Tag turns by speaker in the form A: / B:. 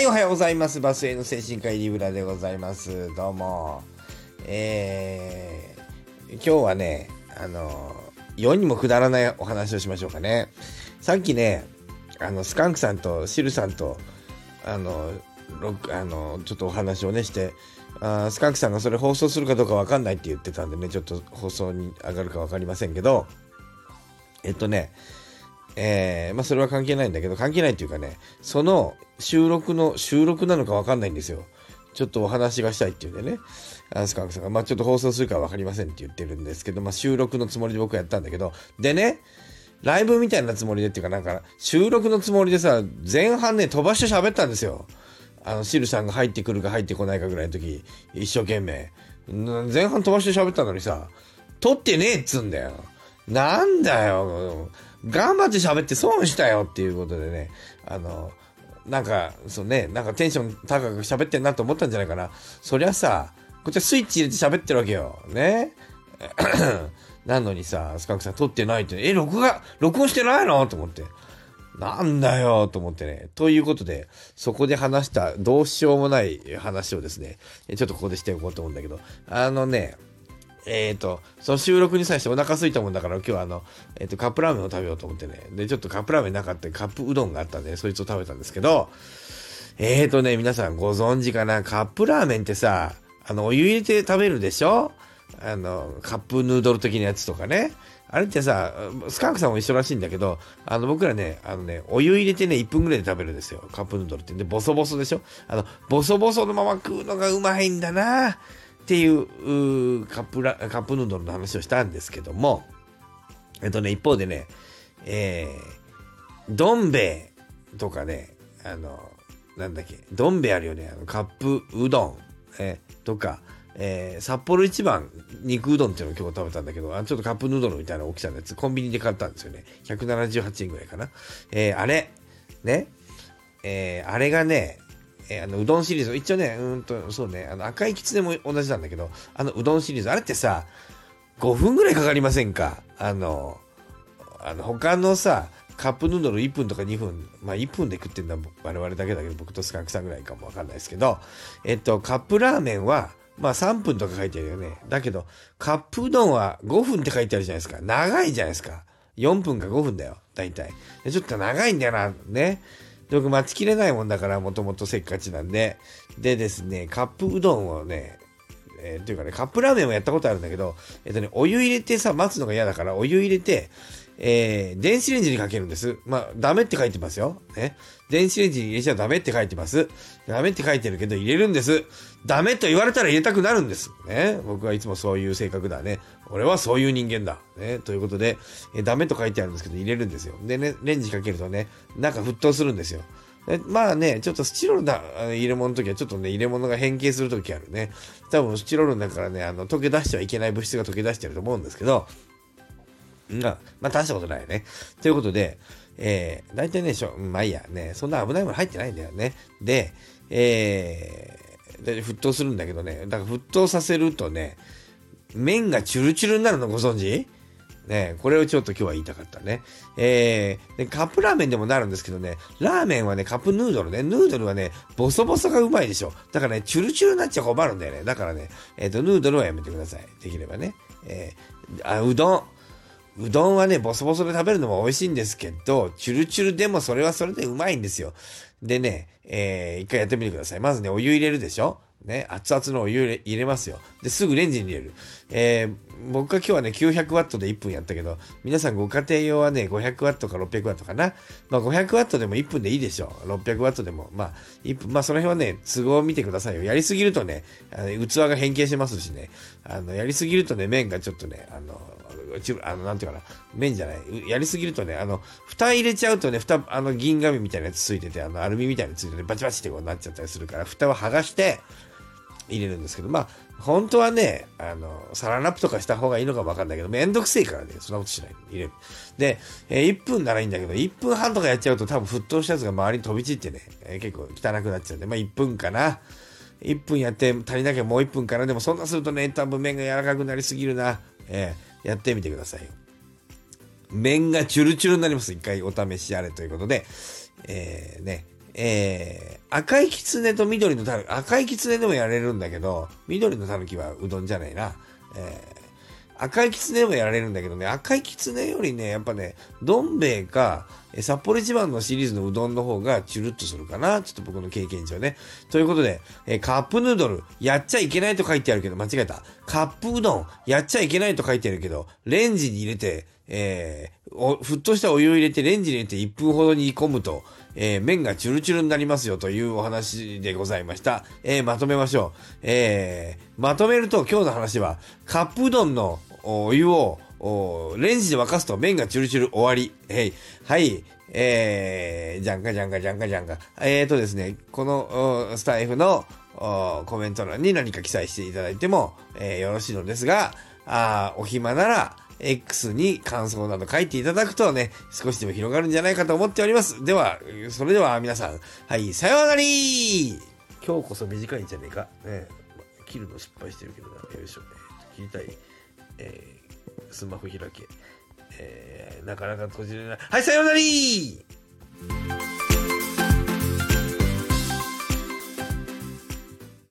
A: はい、おはようございます。バスへの精神科医リブラでございます。どうも。えー、今日はね、あの、世にもくだらないお話をしましょうかね。さっきね、あの、スカンクさんとシルさんと、あの、ロあのちょっとお話をねしてあスカンクさんがそれ放送するかどうかわかんないって言ってたんでねちょっと放送に上がるか分かりませんけどえっとねえー、まあそれは関係ないんだけど関係ないっていうかねその収録の収録なのか分かんないんですよちょっとお話がしたいっていうんでねあスカンクさんがまあちょっと放送するか分かりませんって言ってるんですけどまあ収録のつもりで僕はやったんだけどでねライブみたいなつもりでっていうかなんか収録のつもりでさ前半ね飛ばして喋ったんですよあの、シルさんが入ってくるか入ってこないかぐらいの時、一生懸命。前半飛ばして喋ったのにさ、撮ってねえっつうんだよ。なんだよ。頑張って喋って損したよっていうことでね、あの、なんか、そうね、なんかテンション高く喋ってんなと思ったんじゃないかな。そりゃさ、こっちはスイッチ入れて喋ってるわけよ。ね。なのにさ、スカンクさん撮ってないって、え、録画、録音してないのと思って。なんだよと思ってね。ということで、そこで話したどうしようもない話をですね、ちょっとここでしておこうと思うんだけど、あのね、えっ、ー、と、その収録に際してお腹空いたもんだから今日はあの、えっ、ー、と、カップラーメンを食べようと思ってね。で、ちょっとカップラーメンなかったカップうどんがあったんで、そいつを食べたんですけど、えっ、ー、とね、皆さんご存知かな？カップラーメンってさ、あの、お湯入れて食べるでしょ？あの、カップヌードル的なやつとかね。あれってさ、スカンクさんも一緒らしいんだけど、あの、僕らね、あのね、お湯入れてね、1分ぐらいで食べるんですよ。カップヌードルって。で、ボソボソでしょ？あの、ボソボソのまま食うのがうまいんだなっていうカップラ、カップヌードルの話をしたんですけども、えっとね、一方でね、えー、どん兵衛とかね、あの、なんだっけ、どん兵衛あるよね、あのカップうどん、えー、とか、えー、札幌一番肉うどんっていうのを今日食べたんだけど、あちょっとカップヌードルみたいな大きさのやつ、コンビニで買ったんですよね。178円ぐらいかな。えー、あれ、ね、えー、あれがね、えー、あの、うどんシリーズ、一応ね、うんと、そうね、あの、赤いきつねも同じなんだけど、あの、うどんシリーズ、あれってさ、5分ぐらいかかりませんか？あの、あの、他のさ、カップヌードル1分とか2分、まあ1分で食ってんのは我々だけだけど、僕とスカンクさんぐらいかもわかんないですけど、えっと、カップラーメンは、まあ3分とか書いてあるよね。だけど、カップうどんは5分って書いてあるじゃないですか。長いじゃないですか。4分か5分だよ。大体。ちょっと長いんだよな。ね。僕待ちきれないもんだから、もともとせっかちなんで。でですね、カップうどんをね、えー、っていうかね、カップラーメンもやったことあるんだけど、えっ、とね、お湯入れてさ、待つのが嫌だから、お湯入れて、えー、電子レンジにかけるんです。まあ、ダメって書いてますよ。ね。電子レンジに入れちゃダメって書いてます。ダメって書いてるけど入れるんです。ダメと言われたら入れたくなるんです。ね。僕はいつもそういう性格だね。俺はそういう人間だ。ね。ということで、えー、ダメと書いてあるんですけど入れるんですよ。でね、レンジかけるとね、なんか沸騰するんですよ。まあね、ちょっとスチロールだ入れ物の時はちょっとね、入れ物が変形する時あるね。多分スチロールだからね、あの、溶け出してはいけない物質が溶け出してると思うんですけど、が、まあ、大したことないよね。ということで、えー、大体ね、しょ、まあいいや、ね、そんな危ないもの入ってないんだよね。で、えー、沸騰するんだけどね、だから沸騰させるとね、麺がチュルチュルになるのご存知？ね、これをちょっと今日は言いたかったね。えー、でカップラーメンでもなるんですけどね、ラーメンはね、カップヌードルね、ヌードルはね、ボソボソがうまいでしょ。だからね、チュルチュルになっちゃ困るんだよね。だからね、えっ、ー、と、ヌードルはやめてください。できればね。えー、あ、うどん。うどんはね、ボソボソで食べるのも美味しいんですけど、チュルチュルでもそれはそれでうまいんですよ。でね、えー、一回やってみてください。まずね、お湯入れるでしょ？ね、熱々のお湯入れますよ。で、すぐレンジに入れる。えー、僕は今日はね、900ワットで1分やったけど、皆さんご家庭用はね、500ワットか600ワットかな？まあ、500ワットでも1分でいいでしょう。600ワットでも。まあ、1分、まあ、その辺はね、都合を見てくださいよ。やりすぎるとね、あの器が変形しますしね、あの、やりすぎるとね、麺がちょっとね、あの、あの、なんていうかな、麺じゃない。やりすぎるとね、あの、蓋入れちゃうとね、蓋、あの、銀紙みたいなやつついてて、あの、アルミみたいなやつついてて、バチバチってこうなっちゃったりするから、蓋を剥がして、入れるんですけど、まあ、本当はね、あの、サランラップとかした方がいいのかもわかんないけど、めんどくせえからね、そんなことしない。入れる。で、えー、1分ならいいんだけど、1分半とかやっちゃうと多分沸騰したやつが周りに飛び散ってね、えー、結構汚くなっちゃうんで、まあ1分かな。1分やって足りなきゃもう1分かな。でもそんなするとね、多分麺が柔らかくなりすぎるな。えー、やってみてくださいよ。麺がチュルチュルになります。一回お試しあれということで、えー、ね、えー、赤いきつねと緑のたぬき、赤いきつねでもやれるんだけど、緑のたぬきはうどんじゃないな。えー、赤いきつねもやられるんだけどね、赤いきつねよりね、やっぱね、どん兵衛か、札幌一番のシリーズのうどんの方がチュルッとするかな。ちょっと僕の経験上ね。ということで、え、カップヌードル、やっちゃいけないと書いてあるけど、間違えた。カップうどん、やっちゃいけないと書いてあるけど、レンジに入れて、えー、お沸騰したお湯を入れてレンジに入れて1分ほど煮込むと、えー、麺がチュルチュルになりますよというお話でございました。えー、まとめましょう。えー、まとめると今日の話は、カップうどんのお湯をレンジで沸かすと麺がチュルチュル終わり。えい。はい。えー、じゃんかじゃんかじゃんかじゃんか。えーとですね、このスタイフのコメント欄に何か記載していただいても、えー、よろしいのですが、あお暇なら、X に感想など書いていただくとね、少しでも広がるんじゃないかと思っております。では、それでは皆さん、はい、さようなら今日こそ短いんじゃねえか。ね、切るの失敗してるけどな。よいしょ。切りたい。えー、スマホ開け、えー、なかなか閉じれない。はい、さようなら